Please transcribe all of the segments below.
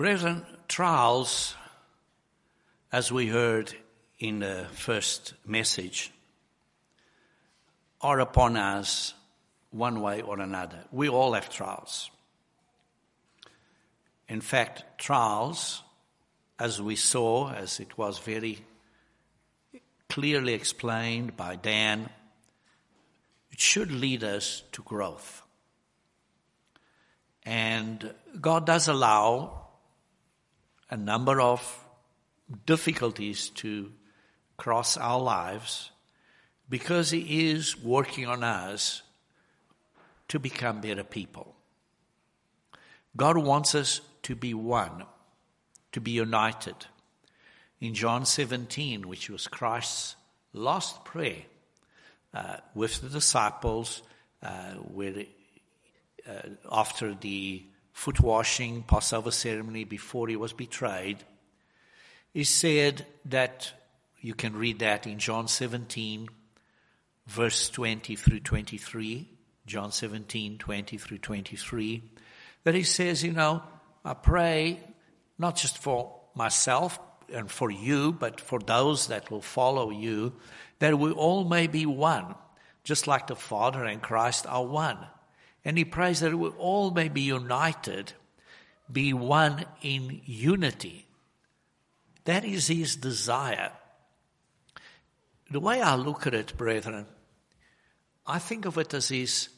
Brethren, trials, as we heard in the first message, are upon us one way or another. We all have trials. In fact, trials, as we saw, as it was very clearly explained by Dan, it should lead us to growth. And God does allow a number of difficulties to cross our lives because He is working on us to become better people. God wants us to be one, to be united. In John 17, which was Christ's last prayer uh, with the disciples, uh, where, uh, after the foot washing, Passover ceremony, before he was betrayed, he said that you can read that in John 17, verse 20 through 23. John 17, 20 through 23, that he says, you know, I pray not just for myself and for you, but for those that will follow you, that we all may be one, just like the Father and Christ are one. And he prays that we all may be united, be one in unity. That is his desire. The way I look at it, brethren, I think of it as his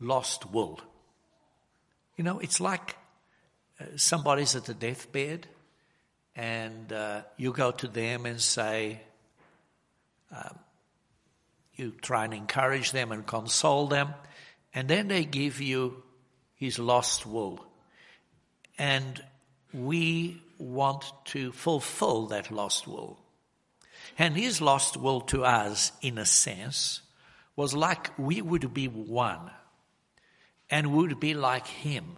lost will. You know, it's like uh, somebody's at the deathbed and uh, you go to them and say, um, you try and encourage them and console them, and then they give you his lost will. And we want to fulfill that lost will. And his lost will to us, in a sense, was like we would be one and would be like him.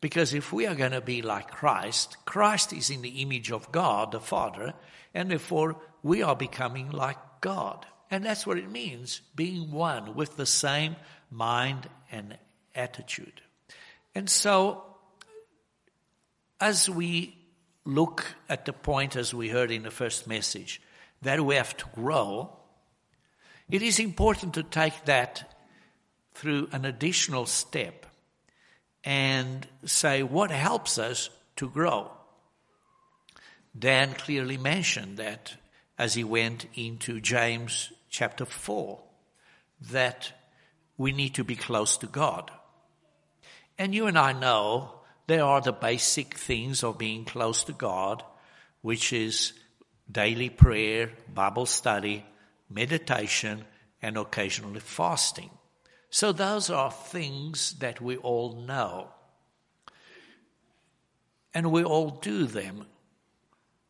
Because if we are going to be like Christ, Christ is in the image of God, the Father, and therefore we are becoming like God. And that's what it means, being one with the same mind and attitude. And so, as we look at the point, as we heard in the first message, that we have to grow, it is important to take that through an additional step and say what helps us to grow. Dan clearly mentioned that as he went into James chapter 4, that we need to be close to God. And you and I know there are the basic things of being close to God, which is daily prayer, Bible study, meditation, and occasionally fasting. So those are things that we all know. And we all do them.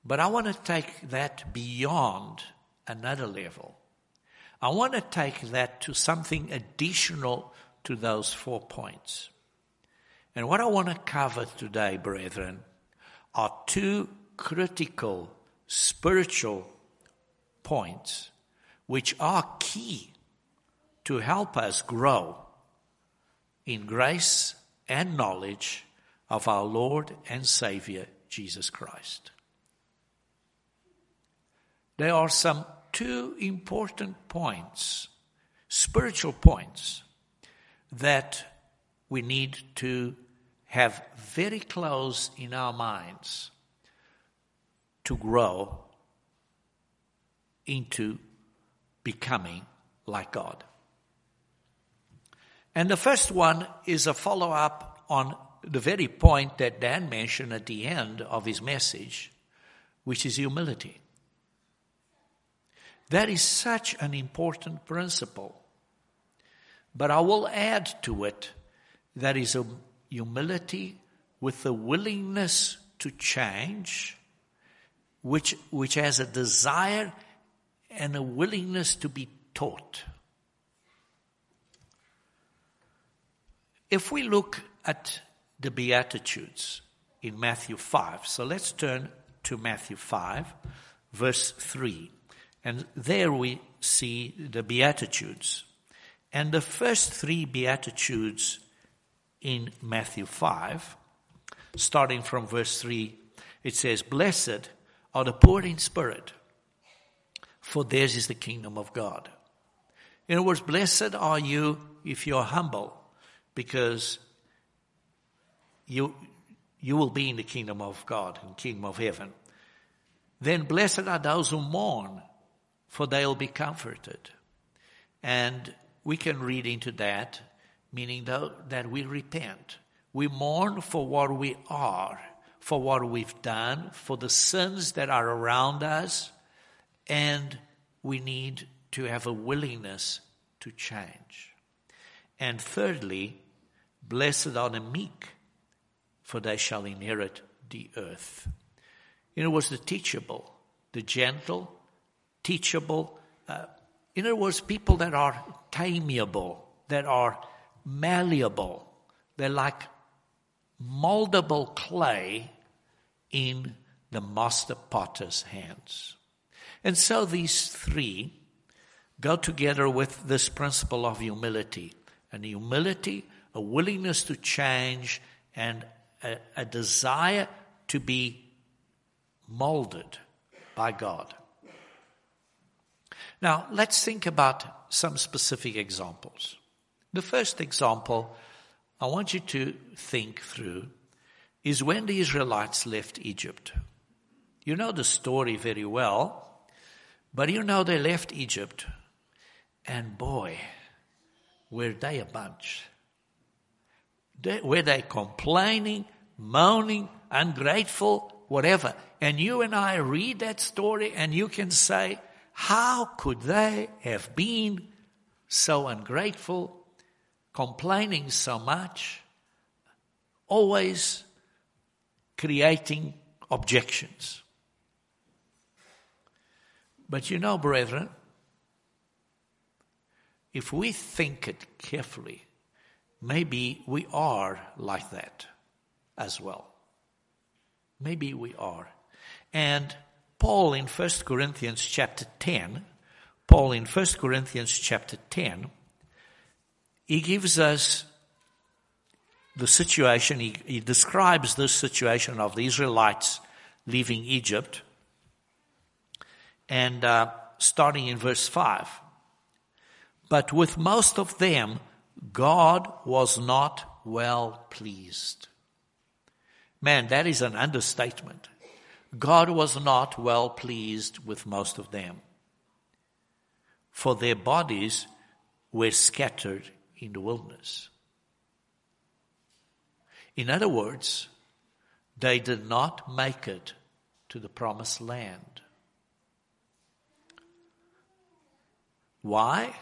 But I want to take that beyond another level. I want to take that to something additional to those four points. And what I want to cover today, brethren, are two critical spiritual points which are key to help us grow in grace and knowledge of our Lord and Savior, Jesus Christ. There are some two important points, spiritual points, that we need to have very close in our minds to grow into becoming like God. And the first one is a follow up on the very point that Dan mentioned at the end of his message, which is humility. That is such an important principle. But I will add to it that is a humility with the willingness to change, which, which has a desire and a willingness to be taught. If we look at the Beatitudes in Matthew 5, so let's turn to Matthew 5, verse 3. And there we see the Beatitudes. And the first three Beatitudes in Matthew 5 starting from verse 3. It says, Blessed are the poor in spirit, for theirs is the kingdom of God. In other words, blessed are you if you're humble, because you, you will be in the kingdom of God, and kingdom of heaven. Then blessed are those who mourn, for they'll be comforted. And we can read into that, meaning that we repent. We mourn for what we are, for what we've done, for the sins that are around us, and we need to have a willingness to change. And thirdly, blessed are the meek, for they shall inherit the earth. In other words, the teachable, the gentle, teachable. Uh, in other words, people that are tameable, that are malleable. They're like moldable clay in the master potter's hands. And so these three go together with this principle of humility. And humility, a willingness to change, and a, a desire to be molded by God. Now, let's think about some specific examples. The first example I want you to think through is when the Israelites left Egypt. You know the story very well, but you know they left Egypt, and boy, were they a bunch. They, were they complaining, moaning, ungrateful, whatever? And you and I read that story, and you can say, how could they have been so ungrateful, complaining so much, always creating objections? But you know, brethren, if we think it carefully, maybe we are like that as well. Maybe we are. And Paul in 1 Corinthians chapter 10, Paul in 1 Corinthians chapter 10, he gives us the situation, he, he describes this situation of the Israelites leaving Egypt. And uh, starting in verse 5. But with most of them, God was not well pleased. Man, that is an understatement. God was not well pleased with most of them, for their bodies were scattered in the wilderness. In other words, they did not make it to the promised land. Why?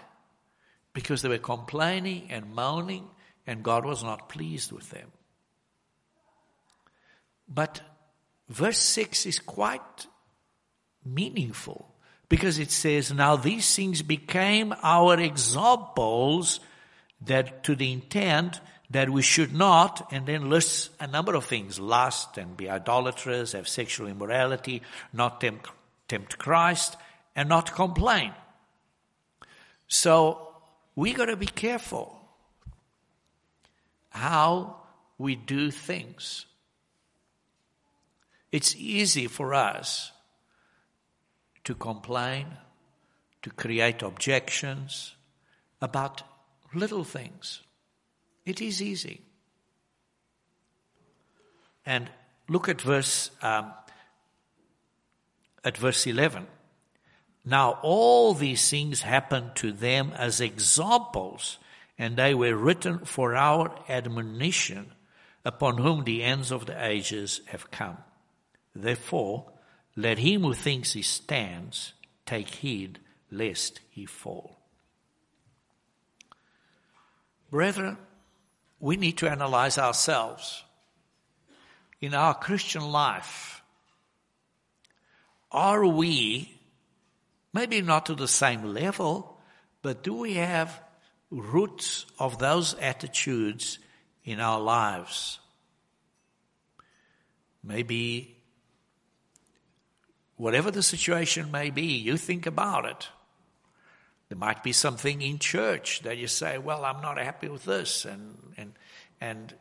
Because they were complaining and moaning, and God was not pleased with them. But verse 6 is quite meaningful because it says, Now these things became our examples that to the intent that we should not, and then lists a number of things lust and be idolatrous, have sexual immorality, not tempt, tempt Christ, and not complain. So we got to be careful how we do things. It's easy for us to complain, to create objections about little things. It is easy. And look at verse um, at verse eleven. Now all these things happened to them as examples, and they were written for our admonition, upon whom the ends of the ages have come. Therefore, let him who thinks he stands take heed lest he fall. Brethren, we need to analyze ourselves. In our Christian life, are we, maybe not to the same level, but do we have roots of those attitudes in our lives? Maybe whatever the situation may be, you think about it. There might be something in church that you say, well, I'm not happy with this. And, and, and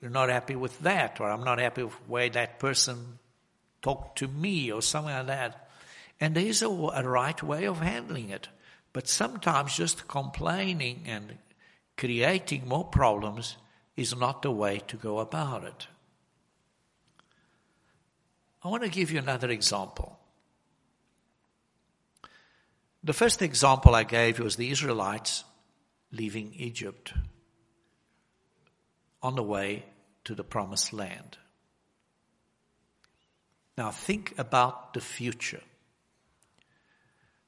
you're not happy with that, or I'm not happy with the way that person talked to me, or something like that. And there is a, a right way of handling it. But sometimes just complaining and creating more problems is not the way to go about it. I want to give you another example. The first example I gave was the Israelites leaving Egypt on the way to the promised land. Now think about the future.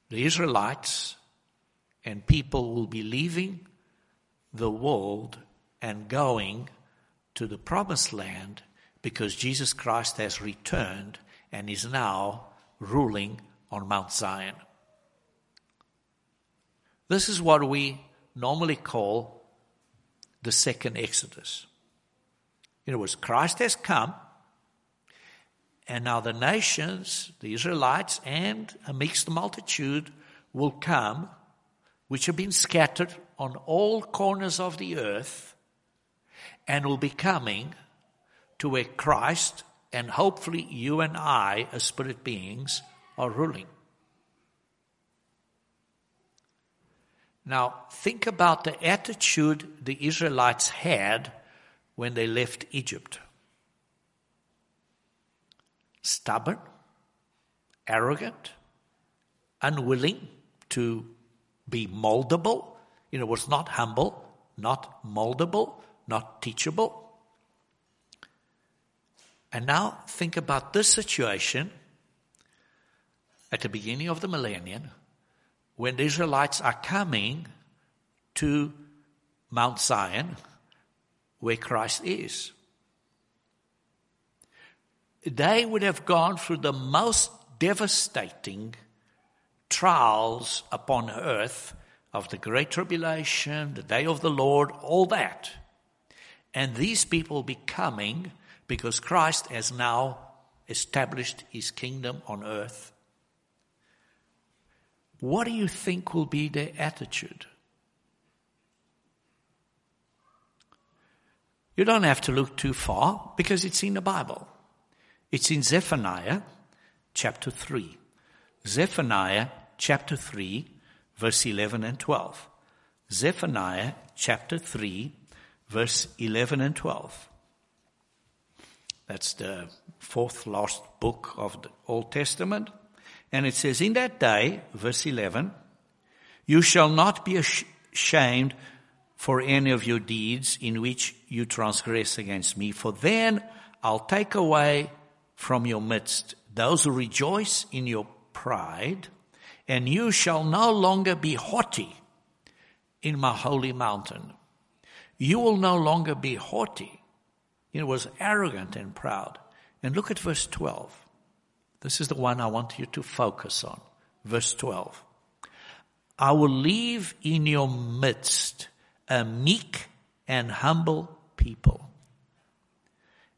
The Israelites and people will be leaving the world and going to the promised land because Jesus Christ has returned and is now ruling on Mount Zion. This is what we normally call the second Exodus. In other words, Christ has come, and now the nations, the Israelites, and a mixed multitude will come, which have been scattered on all corners of the earth, and will be coming to where Christ and hopefully you and I, as spirit beings, are ruling. Now, think about the attitude the Israelites had when they left Egypt stubborn, arrogant, unwilling to be moldable. You know, was not humble, not moldable, not teachable. And now think about this situation at the beginning of the millennium when the Israelites are coming to Mount Zion, where Christ is. They would have gone through the most devastating trials upon earth of the Great Tribulation, the day of the Lord, all that. And these people be coming because Christ has now established his kingdom on earth what do you think will be their attitude? You don't have to look too far because it's in the Bible. It's in Zephaniah chapter 3. Zephaniah chapter 3, verse 11 and 12. Zephaniah chapter 3, verse 11 and 12. That's the fourth last book of the Old Testament. And it says, In that day, verse 11, you shall not be ashamed for any of your deeds in which you transgress against me, for then I'll take away from your midst those who rejoice in your pride, and you shall no longer be haughty in my holy mountain. You will no longer be haughty. It was arrogant and proud. And look at verse 12. This is the one I want you to focus on. Verse 12. I will leave in your midst a meek and humble people,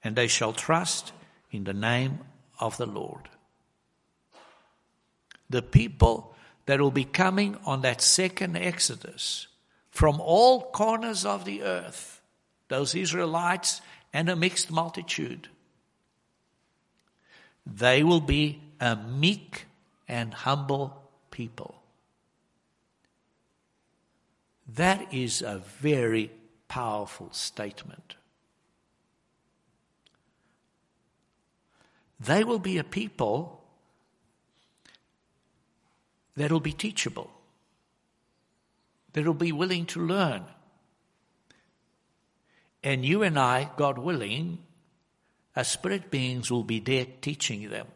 and they shall trust in the name of the Lord. The people that will be coming on that second Exodus from all corners of the earth, those Israelites and a mixed multitude, they will be a meek and humble people. That is a very powerful statement. They will be a people that will be teachable, that will be willing to learn. And you and I, God willing, as spirit beings will be there teaching them.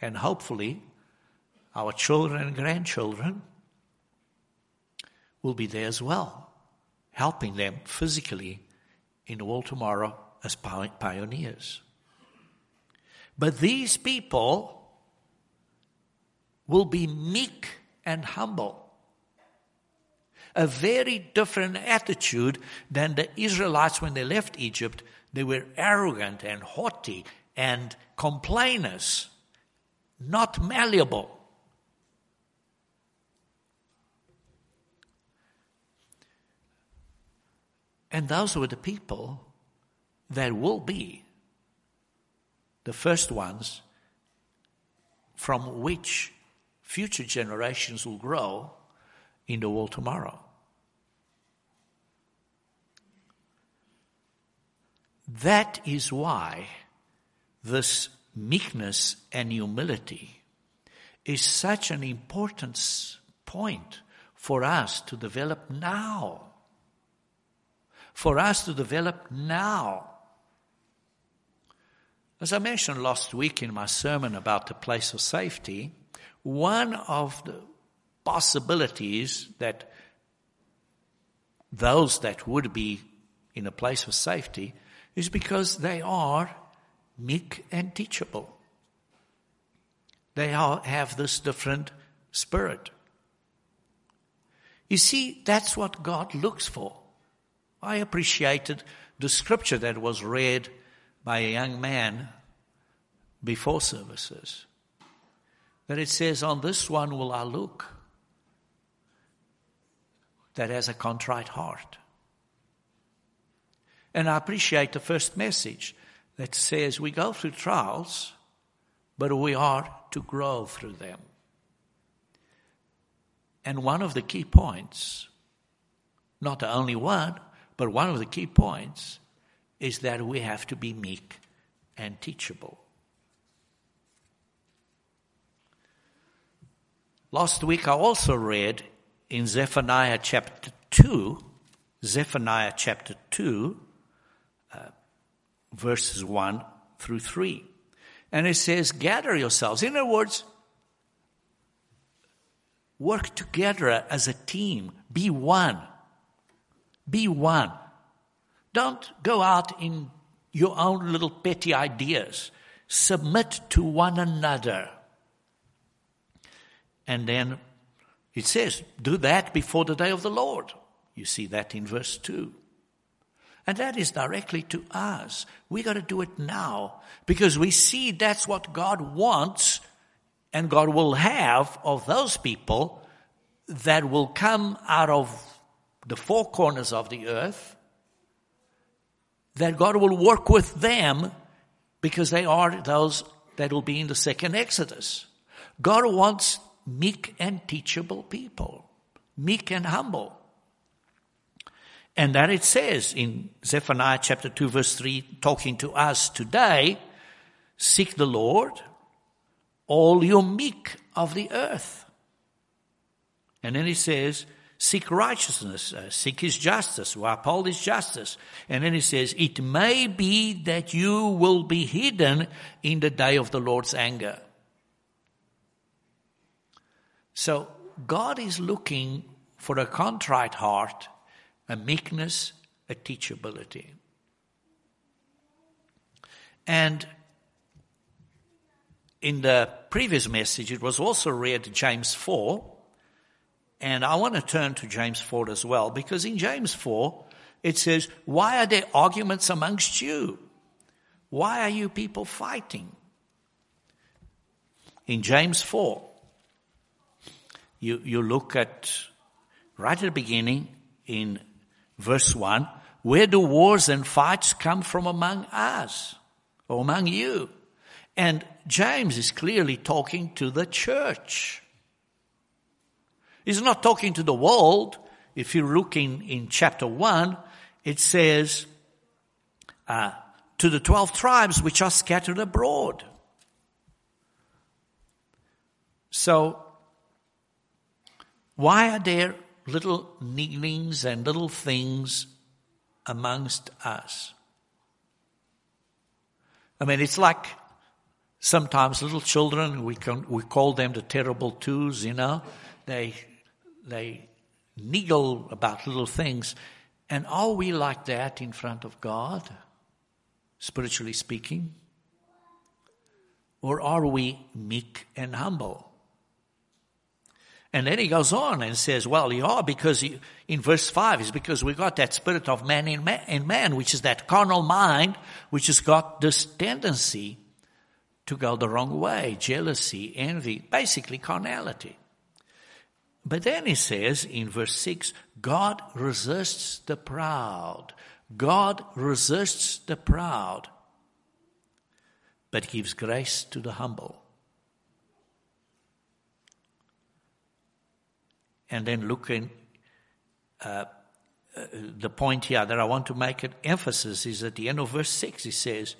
And hopefully, our children and grandchildren will be there as well, helping them physically in the world tomorrow as pioneers. But these people will be meek and humble. A very different attitude than the Israelites when they left Egypt they were arrogant and haughty and complainers, not malleable. And those were the people that will be the first ones from which future generations will grow in the world tomorrow. That is why this meekness and humility is such an important point for us to develop now. For us to develop now. As I mentioned last week in my sermon about the place of safety, one of the possibilities that those that would be in a place of safety is because they are meek and teachable. They are, have this different spirit. You see, that's what God looks for. I appreciated the scripture that was read by a young man before services. That it says, On this one will I look, that has a contrite heart. And I appreciate the first message that says we go through trials, but we are to grow through them. And one of the key points, not the only one, but one of the key points is that we have to be meek and teachable. Last week I also read in Zephaniah chapter 2, Zephaniah chapter 2, uh, verses 1 through 3. And it says, gather yourselves. In other words, work together as a team. Be one. Be one. Don't go out in your own little petty ideas. Submit to one another. And then it says, do that before the day of the Lord. You see that in verse 2. And that is directly to us. We got to do it now because we see that's what God wants and God will have of those people that will come out of the four corners of the earth that God will work with them because they are those that will be in the second Exodus. God wants meek and teachable people, meek and humble. And that it says in Zephaniah chapter 2 verse 3, talking to us today, seek the Lord, all you meek of the earth. And then he says, seek righteousness, uh, seek his justice, or uphold his justice. And then he says, it may be that you will be hidden in the day of the Lord's anger. So God is looking for a contrite heart, a meekness, a teachability. And in the previous message, it was also read James 4, and I want to turn to James 4 as well, because in James 4, it says, Why are there arguments amongst you? Why are you people fighting? In James 4, you, you look at right at the beginning in verse 1, where do wars and fights come from among us or among you? And James is clearly talking to the church. He's not talking to the world. If you look in, in chapter 1, it says, uh, to the 12 tribes which are scattered abroad. So, why are there little kneelings and little things amongst us? I mean, it's like sometimes little children, we, can, we call them the terrible twos, you know. They they niggle about little things. And are we like that in front of God, spiritually speaking? Or are we meek and humble? And then he goes on and says, well, you are because you, in verse 5 is because we got that spirit of man in, man in man, which is that carnal mind, which has got this tendency to go the wrong way, jealousy, envy, basically carnality. But then he says in verse 6, God resists the proud, God resists the proud, but gives grace to the humble. And then look in uh, uh, the point here that I want to make an emphasis is at the end of verse 6, he says,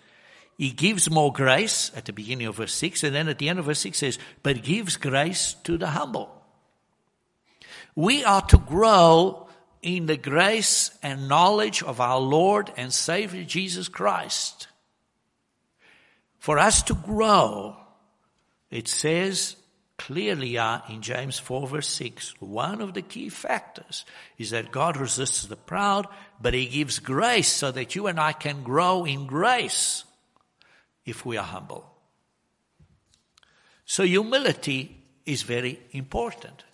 He gives more grace at the beginning of verse 6, and then at the end of verse 6 says, But gives grace to the humble. We are to grow in the grace and knowledge of our Lord and Savior Jesus Christ. For us to grow, it says clearly are in James 4 verse 6. One of the key factors is that God resists the proud, but He gives grace so that you and I can grow in grace if we are humble. So humility is very important,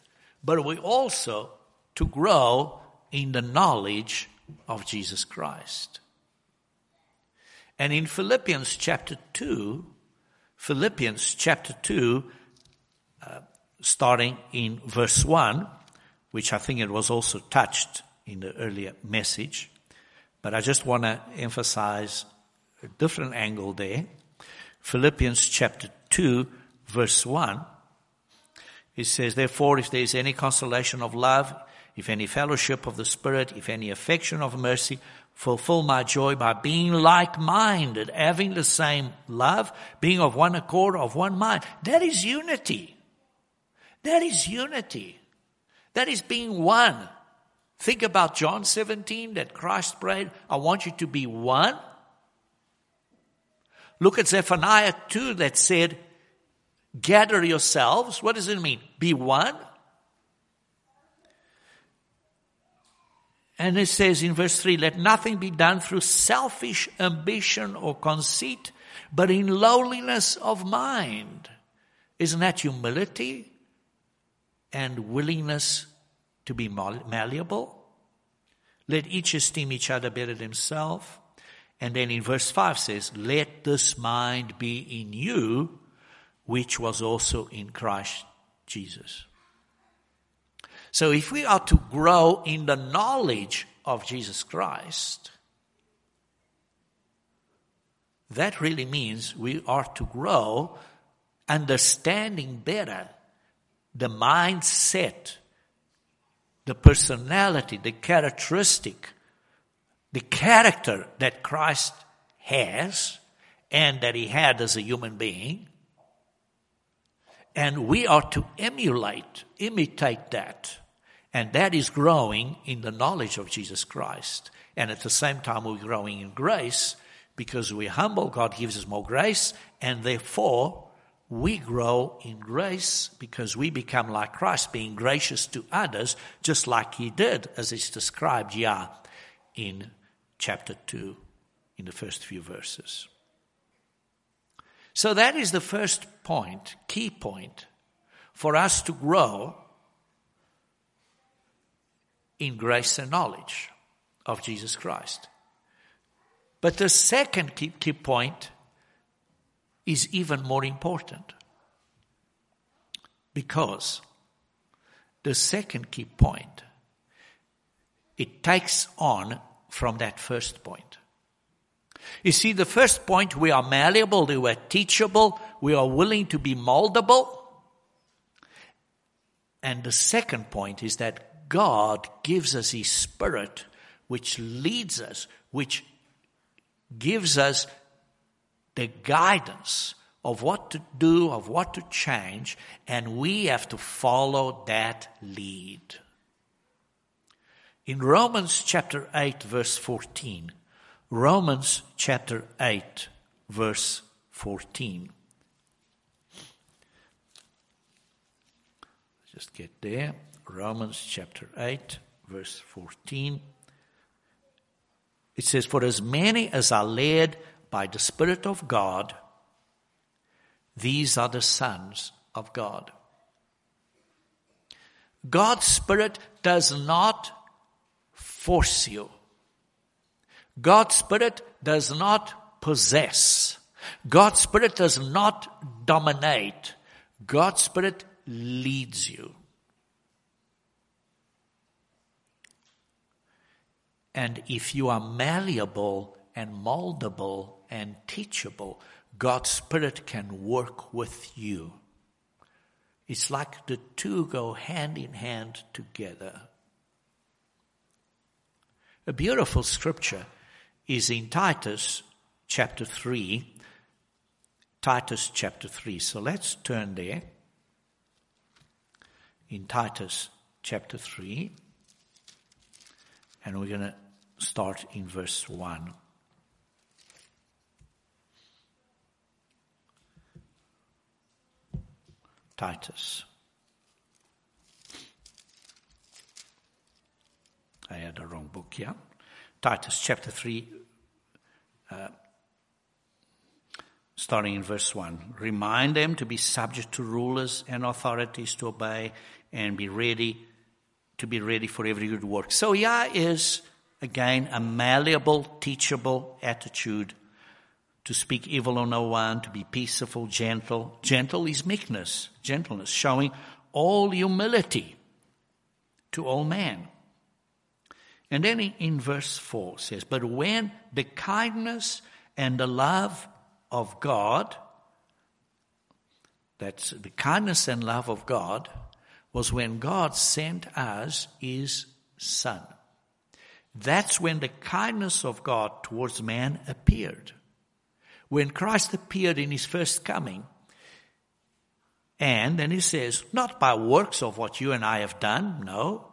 but we also to grow in the knowledge of Jesus Christ. And in Philippians chapter 2, Philippians chapter 2, starting in verse 1, which I think it was also touched in the earlier message. But I just want to emphasize a different angle there. Philippians chapter 2, verse 1. It says, Therefore, if there is any consolation of love, if any fellowship of the Spirit, if any affection of mercy, fulfill my joy by being like-minded, having the same love, being of one accord, of one mind. That is unity. That is unity. That is being one. Think about John 17 that Christ prayed, I want you to be one. Look at Zephaniah 2 that said, gather yourselves. What does it mean? Be one. And it says in verse 3, let nothing be done through selfish ambition or conceit, but in lowliness of mind. Isn't that humility? And willingness to be malleable. Let each esteem each other better than himself. And then in verse 5 says, Let this mind be in you, which was also in Christ Jesus. So if we are to grow in the knowledge of Jesus Christ, that really means we are to grow understanding better the mindset, the personality, the characteristic, the character that Christ has and that he had as a human being. And we are to emulate, imitate that. And that is growing in the knowledge of Jesus Christ. And at the same time, we're growing in grace because we're humble. God gives us more grace. And therefore, we grow in grace because we become like Christ, being gracious to others, just like he did, as it's described here in chapter 2, in the first few verses. So that is the first point, key point, for us to grow in grace and knowledge of Jesus Christ. But the second key, key point is even more important. Because the second key point, it takes on from that first point. You see, the first point, we are malleable, we are teachable, we are willing to be moldable. And the second point is that God gives us His Spirit, which leads us, which gives us the guidance of what to do, of what to change, and we have to follow that lead. In Romans chapter 8 verse 14, Romans chapter 8 verse 14. Just get there. Romans chapter 8 verse 14. It says, For as many as are led by the Spirit of God, these are the sons of God. God's Spirit does not force you. God's Spirit does not possess. God's Spirit does not dominate. God's Spirit leads you. And if you are malleable and moldable and teachable, God's Spirit can work with you. It's like the two go hand in hand together. A beautiful scripture is in Titus chapter 3. Titus chapter 3. So let's turn there. In Titus chapter 3. And we're going to start in verse 1. Titus. I had the wrong book, yeah? Titus chapter 3, uh, starting in verse 1. Remind them to be subject to rulers and authorities to obey and be ready to be ready for every good work. So yeah is again a malleable, teachable attitude to speak evil on no one, to be peaceful, gentle. Gentle is meekness, gentleness, showing all humility to all men. And then in verse 4 says, But when the kindness and the love of God, that's the kindness and love of God, was when God sent us his Son. That's when the kindness of God towards man appeared. When Christ appeared in his first coming, and then he says, not by works of what you and I have done, no,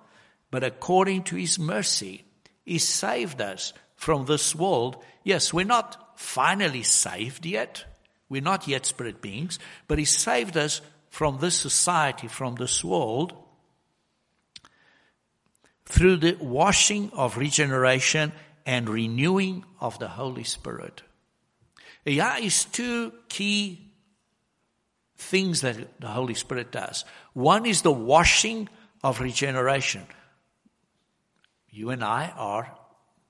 but according to his mercy, he saved us from this world. Yes, we're not finally saved yet. We're not yet spirit beings, but he saved us from this society, from this world, through the washing of regeneration and renewing of the Holy Spirit. There is two key things that the Holy Spirit does. One is the washing of regeneration. You and I are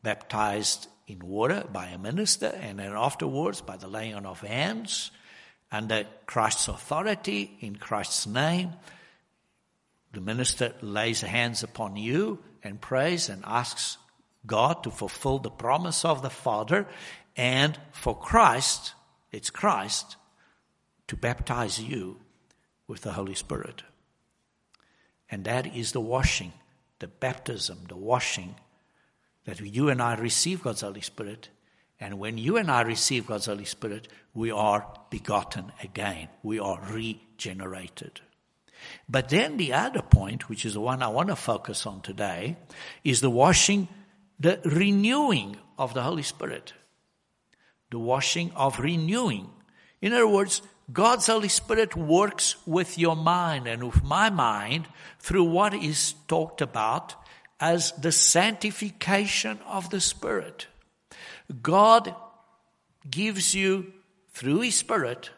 baptized in water by a minister and then afterwards by the laying on of hands under Christ's authority in Christ's name. The minister lays hands upon you and prays and asks God to fulfill the promise of the Father and for Christ, it's Christ, to baptize you with the Holy Spirit. And that is the washing the baptism, the washing, that you and I receive God's Holy Spirit. And when you and I receive God's Holy Spirit, we are begotten again. We are regenerated. But then the other point, which is the one I want to focus on today, is the washing, the renewing of the Holy Spirit. The washing of renewing. In other words, God's Holy Spirit works with your mind and with my mind through what is talked about as the sanctification of the Spirit. God gives you, through His Spirit,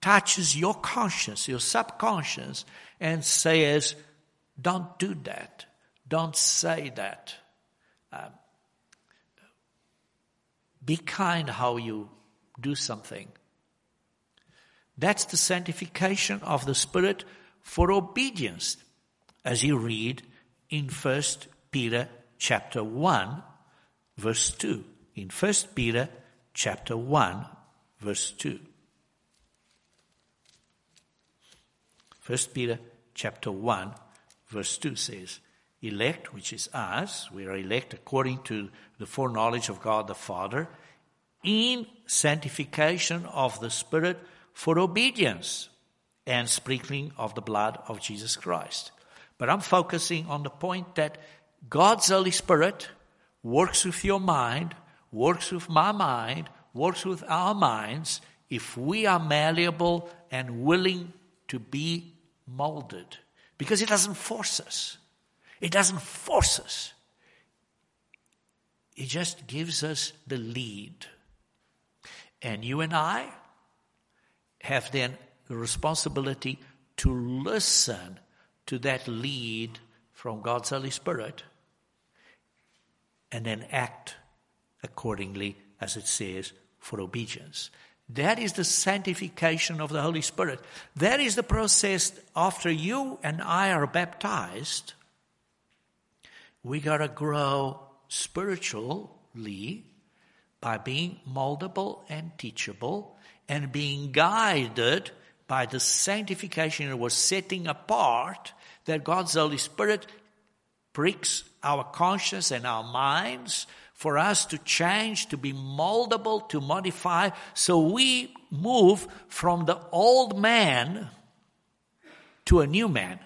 touches your conscience, your subconscious, and says, Don't do that. Don't say that. Uh, be kind how you do something. That's the sanctification of the Spirit for obedience, as you read in 1 Peter chapter 1, verse 2. In 1 Peter chapter 1, verse 2. 1 Peter chapter 1, verse 2 says, Elect, which is us, we are elect according to the foreknowledge of God the Father, in sanctification of the Spirit for obedience and sprinkling of the blood of Jesus Christ. But I'm focusing on the point that God's Holy Spirit works with your mind, works with my mind, works with our minds if we are malleable and willing to be molded. Because it doesn't force us. It doesn't force us. It just gives us the lead. And you and I, have then the responsibility to listen to that lead from God's Holy Spirit and then act accordingly, as it says, for obedience. That is the sanctification of the Holy Spirit. That is the process after you and I are baptized. We gotta grow spiritually by being moldable and teachable and being guided by the sanctification that was setting apart that God's Holy Spirit pricks our conscience and our minds for us to change, to be moldable, to modify. So we move from the old man to a new man.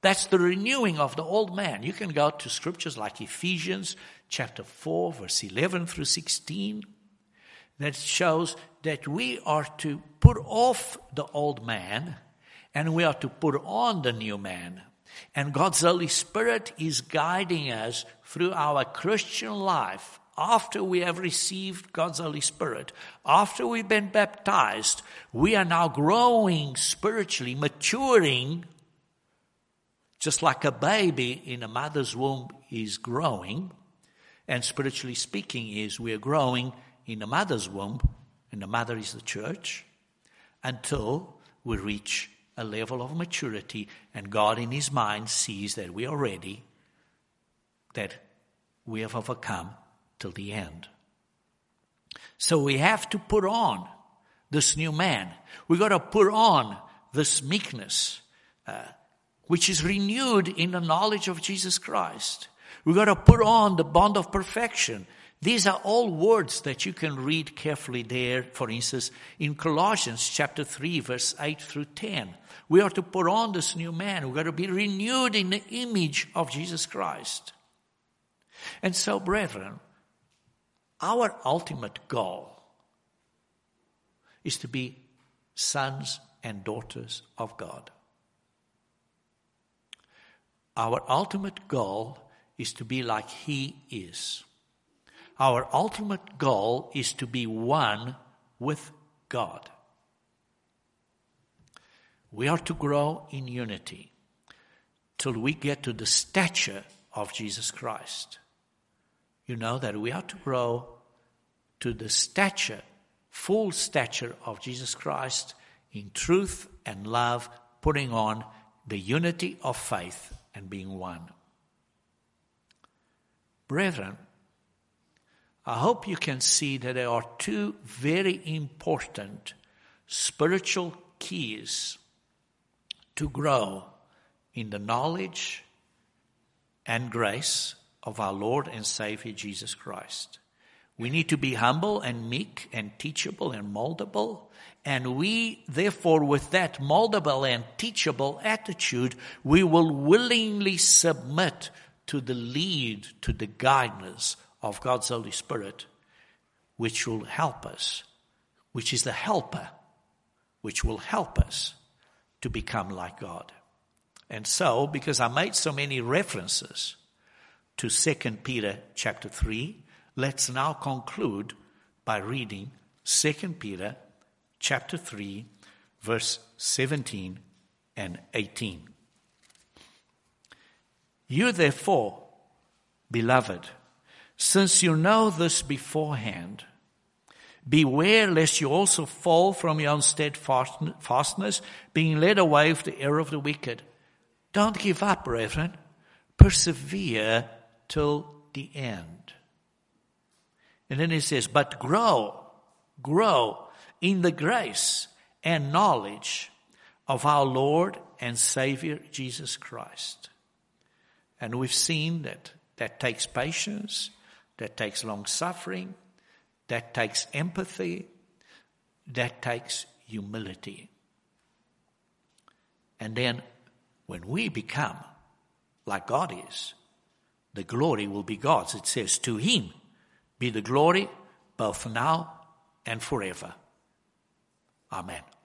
That's the renewing of the old man. You can go to scriptures like Ephesians chapter 4, verse 11 through 16, that shows that we are to put off the old man and we are to put on the new man. And God's Holy Spirit is guiding us through our Christian life after we have received God's Holy Spirit, after we've been baptized, we are now growing spiritually, maturing, just like a baby in a mother's womb is growing. And spiritually speaking, is we're growing in the mother's womb, and the mother is the church, until we reach a level of maturity, and God in His mind sees that we are ready, that we have overcome till the end. So we have to put on this new man. We got to put on this meekness, uh, which is renewed in the knowledge of Jesus Christ. We've got to put on the bond of perfection. These are all words that you can read carefully there. For instance, in Colossians chapter 3 verse 8 through 10. We are to put on this new man. We've got to be renewed in the image of Jesus Christ. And so, brethren, our ultimate goal is to be sons and daughters of God. Our ultimate goal is to be like He is. Our ultimate goal is to be one with God. We are to grow in unity till we get to the stature of Jesus Christ you know that we are to grow to the stature, full stature of Jesus Christ in truth and love, putting on the unity of faith and being one. Brethren, I hope you can see that there are two very important spiritual keys to grow in the knowledge and grace of our Lord and Savior Jesus Christ. We need to be humble and meek and teachable and moldable. And we, therefore, with that moldable and teachable attitude, we will willingly submit to the lead, to the guidance of God's Holy Spirit, which will help us, which is the helper, which will help us to become like God. And so, because I made so many references to 2 Peter chapter 3. Let's now conclude by reading 2 Peter chapter 3 verse 17 and 18. You therefore, beloved, since you know this beforehand, beware lest you also fall from your own steadfastness, being led away with the error of the wicked. Don't give up, brethren. Persevere till the end. And then he says, but grow, grow in the grace and knowledge of our Lord and Savior Jesus Christ. And we've seen that that takes patience, that takes long suffering, that takes empathy, that takes humility. And then when we become like God is, the glory will be God's. It says, To him be the glory both now and forever. Amen.